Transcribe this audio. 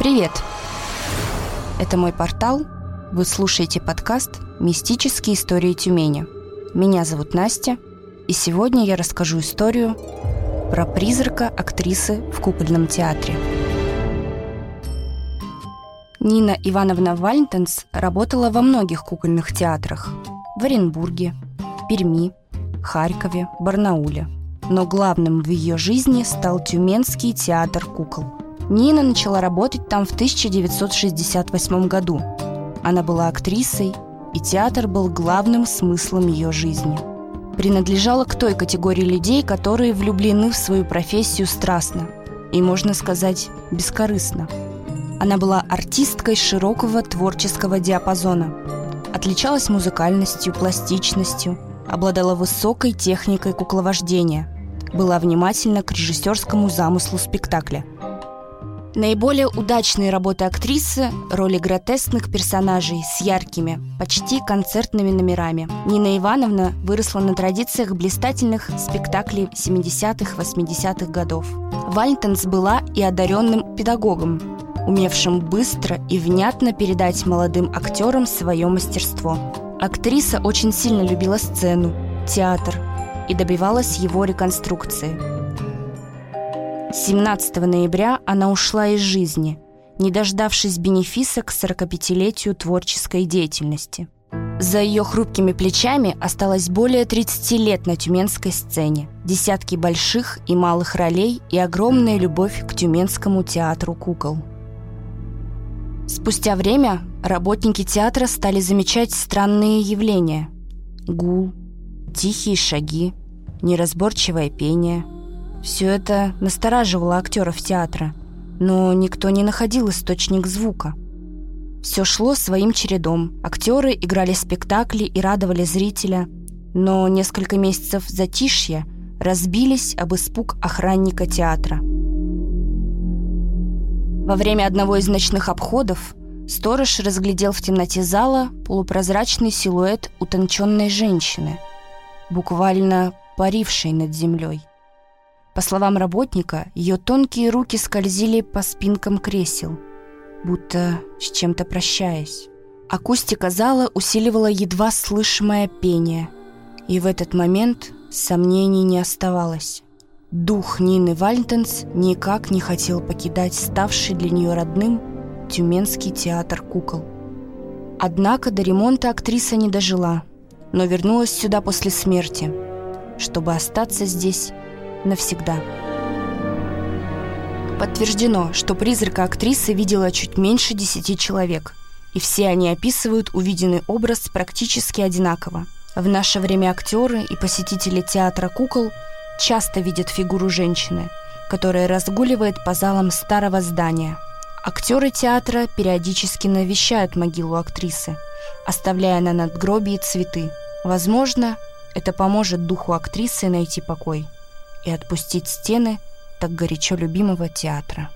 Привет! Это мой портал. Вы слушаете подкаст «Мистические истории Тюмени». Меня зовут Настя, и сегодня я расскажу историю про призрака актрисы в кукольном театре. Нина Ивановна Вальнтенс работала во многих кукольных театрах в Оренбурге, Перми, Харькове, Барнауле. Но главным в ее жизни стал Тюменский театр кукол. Нина начала работать там в 1968 году. Она была актрисой, и театр был главным смыслом ее жизни. Принадлежала к той категории людей, которые влюблены в свою профессию страстно и, можно сказать, бескорыстно. Она была артисткой широкого творческого диапазона, отличалась музыкальностью, пластичностью – обладала высокой техникой кукловождения, была внимательна к режиссерскому замыслу спектакля. Наиболее удачные работы актрисы – роли гротескных персонажей с яркими, почти концертными номерами. Нина Ивановна выросла на традициях блистательных спектаклей 70-х, 80-х годов. Вальтенс была и одаренным педагогом, умевшим быстро и внятно передать молодым актерам свое мастерство. Актриса очень сильно любила сцену, театр и добивалась его реконструкции. 17 ноября она ушла из жизни, не дождавшись бенефиса к 45-летию творческой деятельности. За ее хрупкими плечами осталось более 30 лет на тюменской сцене, десятки больших и малых ролей и огромная любовь к тюменскому театру кукол – Спустя время работники театра стали замечать странные явления. Гул, тихие шаги, неразборчивое пение. Все это настораживало актеров театра, но никто не находил источник звука. Все шло своим чередом. Актеры играли спектакли и радовали зрителя, но несколько месяцев затишья разбились об испуг охранника театра – во время одного из ночных обходов сторож разглядел в темноте зала полупрозрачный силуэт утонченной женщины, буквально парившей над землей. По словам работника, ее тонкие руки скользили по спинкам кресел, будто с чем-то прощаясь. Акустика зала усиливала едва слышимое пение, и в этот момент сомнений не оставалось. Дух Нины Вальтенс никак не хотел покидать ставший для нее родным Тюменский театр кукол. Однако до ремонта актриса не дожила, но вернулась сюда после смерти, чтобы остаться здесь навсегда. Подтверждено, что призрака актрисы видела чуть меньше десяти человек, и все они описывают увиденный образ практически одинаково. В наше время актеры и посетители театра кукол – часто видят фигуру женщины, которая разгуливает по залам старого здания. Актеры театра периодически навещают могилу актрисы, оставляя на надгробии цветы. Возможно, это поможет духу актрисы найти покой и отпустить стены так горячо любимого театра.